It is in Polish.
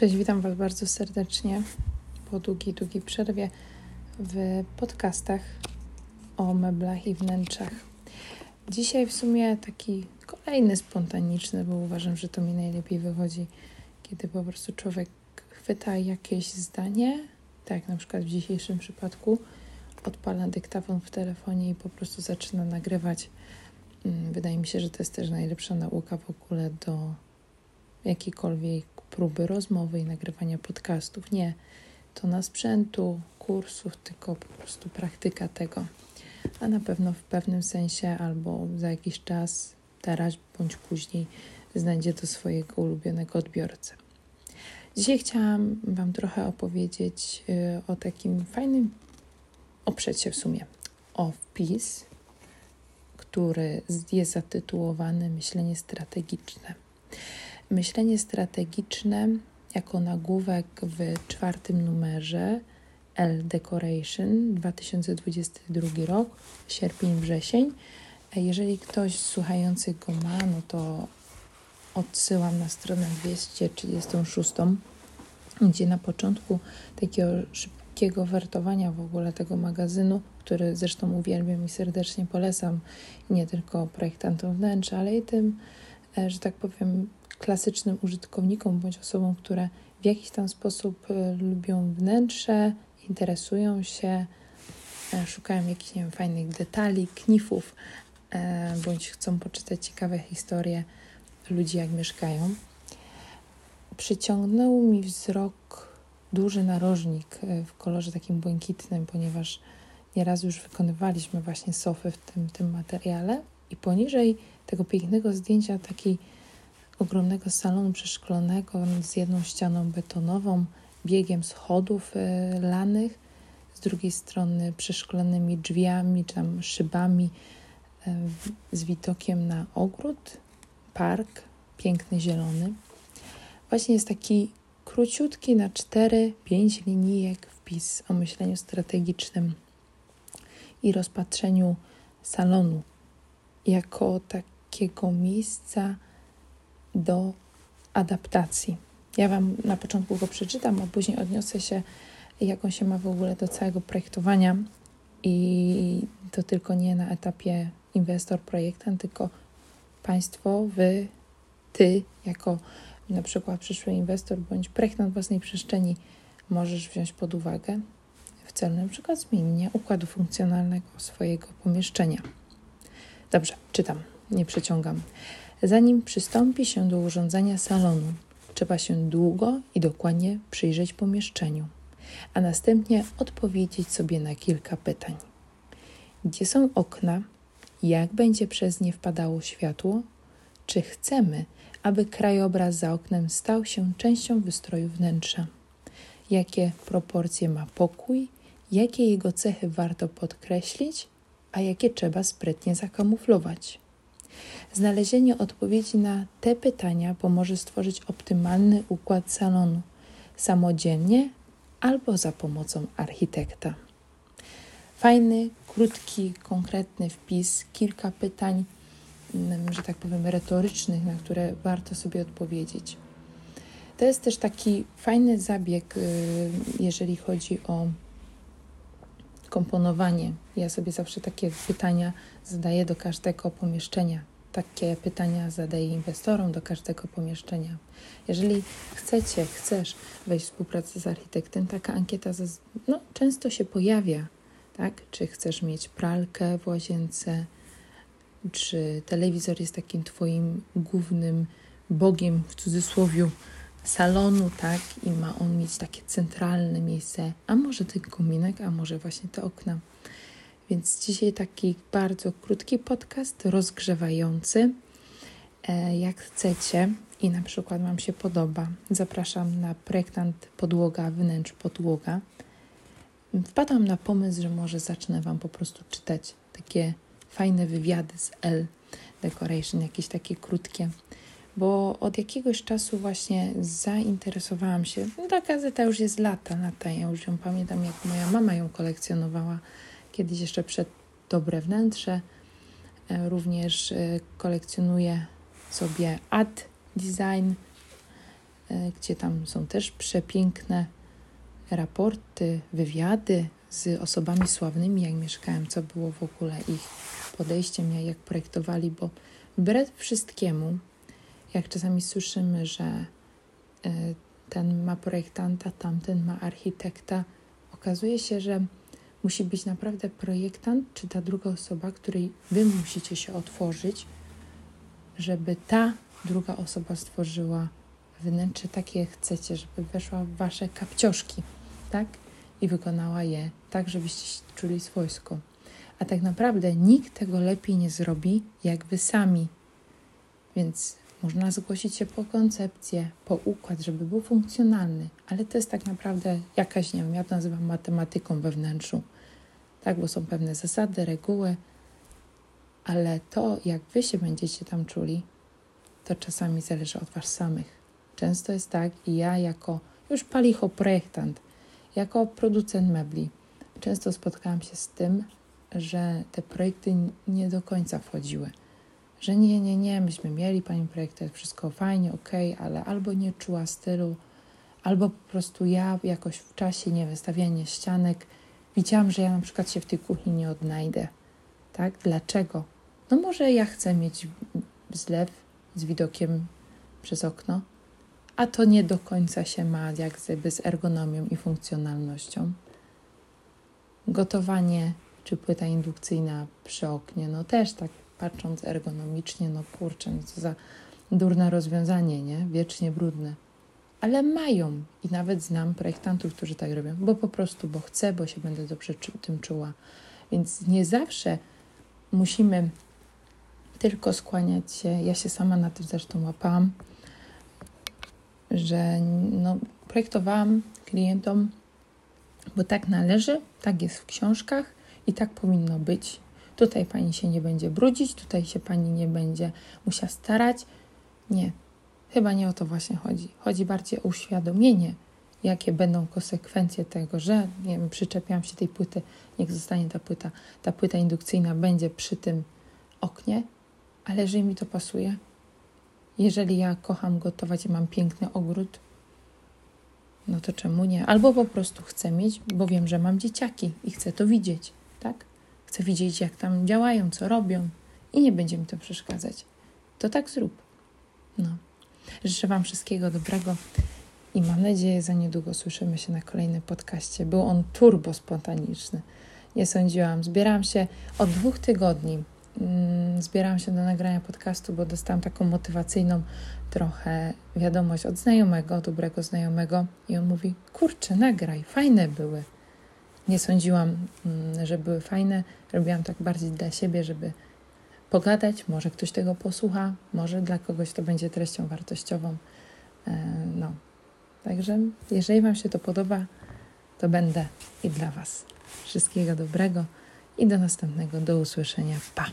Cześć, witam Was bardzo serdecznie po długiej, długiej przerwie w podcastach o meblach i wnętrzach. Dzisiaj w sumie taki kolejny spontaniczny, bo uważam, że to mi najlepiej wychodzi, kiedy po prostu człowiek chwyta jakieś zdanie, tak na przykład w dzisiejszym przypadku, odpala dyktafon w telefonie i po prostu zaczyna nagrywać. Mm, wydaje mi się, że to jest też najlepsza nauka w ogóle do jakiejkolwiek próby rozmowy i nagrywania podcastów. Nie to na sprzętu, kursów, tylko po prostu praktyka tego. A na pewno w pewnym sensie albo za jakiś czas, teraz bądź później, znajdzie to swojego ulubionego odbiorcę. Dzisiaj chciałam Wam trochę opowiedzieć y, o takim fajnym, oprzeć się w sumie, o wpis, który jest zatytułowany Myślenie strategiczne. Myślenie strategiczne jako nagłówek w czwartym numerze L Decoration 2022 rok, sierpień, wrzesień. Jeżeli ktoś słuchający go ma, no to odsyłam na stronę 236, gdzie na początku takiego szybkiego wertowania w ogóle tego magazynu, który zresztą uwielbiam i serdecznie polecam, nie tylko projektantom wnętrza, ale i tym, e, że tak powiem, klasycznym użytkownikom bądź osobom, które w jakiś tam sposób e, lubią wnętrze, interesują się, e, szukają jakichś nie wiem, fajnych detali, knifów, e, bądź chcą poczytać ciekawe historie ludzi, jak mieszkają. Przyciągnął mi wzrok duży narożnik w kolorze takim błękitnym, ponieważ nieraz już wykonywaliśmy właśnie sofy w tym, tym materiale i poniżej tego pięknego zdjęcia takiej ogromnego salonu przeszklonego z jedną ścianą betonową, biegiem schodów y, lanych, z drugiej strony przeszklonymi drzwiami czy tam szybami y, z widokiem na ogród, park, piękny, zielony. Właśnie jest taki króciutki na 4-5 linijek wpis o myśleniu strategicznym i rozpatrzeniu salonu jako takiego miejsca, do adaptacji. Ja Wam na początku go przeczytam, a później odniosę się, jak on się ma w ogóle do całego projektowania. I to tylko nie na etapie inwestor, projektant, tylko Państwo, Wy, Ty, jako na przykład przyszły inwestor bądź projektant własnej przestrzeni, możesz wziąć pod uwagę w celu na przykład zmienienia układu funkcjonalnego swojego pomieszczenia. Dobrze, czytam, nie przeciągam. Zanim przystąpi się do urządzenia salonu, trzeba się długo i dokładnie przyjrzeć pomieszczeniu, a następnie odpowiedzieć sobie na kilka pytań. Gdzie są okna? Jak będzie przez nie wpadało światło? Czy chcemy, aby krajobraz za oknem stał się częścią wystroju wnętrza? Jakie proporcje ma pokój? Jakie jego cechy warto podkreślić, a jakie trzeba sprytnie zakamuflować? Znalezienie odpowiedzi na te pytania pomoże stworzyć optymalny układ salonu samodzielnie albo za pomocą architekta. Fajny, krótki, konkretny wpis, kilka pytań, mm, że tak powiem, retorycznych, na które warto sobie odpowiedzieć. To jest też taki fajny zabieg, y, jeżeli chodzi o komponowanie. Ja sobie zawsze takie pytania zadaję do każdego pomieszczenia, takie pytania zadaję inwestorom do każdego pomieszczenia. Jeżeli chcecie, chcesz wejść w współpracę z architektem, taka ankieta no, często się pojawia. Tak? Czy chcesz mieć pralkę w łazience, czy telewizor jest takim Twoim głównym bogiem w cudzysłowie salonu, tak? I ma on mieć takie centralne miejsce, a może ten kominek, a może właśnie te okna. Więc dzisiaj taki bardzo krótki podcast, rozgrzewający. E, jak chcecie i na przykład Wam się podoba, zapraszam na projektant podłoga, wnętrz podłoga. Wpadłam na pomysł, że może zacznę Wam po prostu czytać takie fajne wywiady z L Decoration, jakieś takie krótkie, bo od jakiegoś czasu właśnie zainteresowałam się. No, ta gazeta już jest lata, lata. Ja już ją pamiętam, jak moja mama ją kolekcjonowała kiedyś jeszcze przed dobre wnętrze. E, również e, kolekcjonuję sobie ad design e, gdzie tam są też przepiękne raporty, wywiady z osobami sławnymi, jak mieszkałem, co było w ogóle ich podejściem, jak projektowali, bo wbrew wszystkiemu, jak czasami słyszymy, że ten ma projektanta, tamten ma architekta, okazuje się, że musi być naprawdę projektant, czy ta druga osoba, której wy musicie się otworzyć, żeby ta druga osoba stworzyła wnętrze takie, chcecie, żeby weszła w wasze kapcioszki, tak? I wykonała je tak, żebyście się czuli swojsko. A tak naprawdę nikt tego lepiej nie zrobi, jak wy sami. Więc można zgłosić się po koncepcję, po układ, żeby był funkcjonalny, ale to jest tak naprawdę jakaś, nie wiem, ja to nazywam matematyką we wnętrzu. Tak, bo są pewne zasady, reguły, ale to, jak wy się będziecie tam czuli, to czasami zależy od was samych. Często jest tak, i ja jako już palicho projektant, jako producent mebli, często spotkałam się z tym, że te projekty nie do końca wchodziły. Że nie, nie, nie, myśmy mieli pani projektę, wszystko fajnie, ok, ale albo nie czuła stylu, albo po prostu ja jakoś w czasie, nie wystawiania ścianek, widziałam, że ja na przykład się w tej kuchni nie odnajdę. Tak? Dlaczego? No może ja chcę mieć zlew z widokiem przez okno, a to nie do końca się ma jak gdyby z ergonomią i funkcjonalnością. Gotowanie czy płyta indukcyjna przy oknie, no też tak patrząc ergonomicznie, no kurczę, no co za durne rozwiązanie, nie? Wiecznie brudne. Ale mają i nawet znam projektantów, którzy tak robią, bo po prostu, bo chcę, bo się będę dobrze tym czuła. Więc nie zawsze musimy tylko skłaniać się. Ja się sama na tym zresztą łapałam, że no, projektowałam klientom, bo tak należy, tak jest w książkach i tak powinno być. Tutaj pani się nie będzie brudzić, tutaj się pani nie będzie musiała starać. Nie, chyba nie o to właśnie chodzi. Chodzi bardziej o uświadomienie, jakie będą konsekwencje tego, że nie wiem, przyczepiam się tej płyty, niech zostanie ta płyta, ta płyta indukcyjna będzie przy tym oknie, ale jeżeli mi to pasuje, jeżeli ja kocham gotować i mam piękny ogród, no to czemu nie? Albo po prostu chcę mieć, bo wiem, że mam dzieciaki i chcę to widzieć, tak? Chcę widzieć, jak tam działają, co robią i nie będzie mi to przeszkadzać. To tak zrób. No. Życzę Wam wszystkiego dobrego i mam nadzieję, za niedługo słyszymy się na kolejnym podcaście. Był on turbo spontaniczny. Nie sądziłam. Zbierałam się od dwóch tygodni Mm, zbierałam się do nagrania podcastu, bo dostałam taką motywacyjną trochę wiadomość od znajomego, dobrego znajomego i on mówi, kurczę, nagraj, fajne były. Nie sądziłam, mm, że były fajne, robiłam tak bardziej dla siebie, żeby pogadać, może ktoś tego posłucha, może dla kogoś to będzie treścią wartościową. E, no, także jeżeli Wam się to podoba, to będę i dla Was. Wszystkiego dobrego i do następnego. Do usłyszenia. Pa!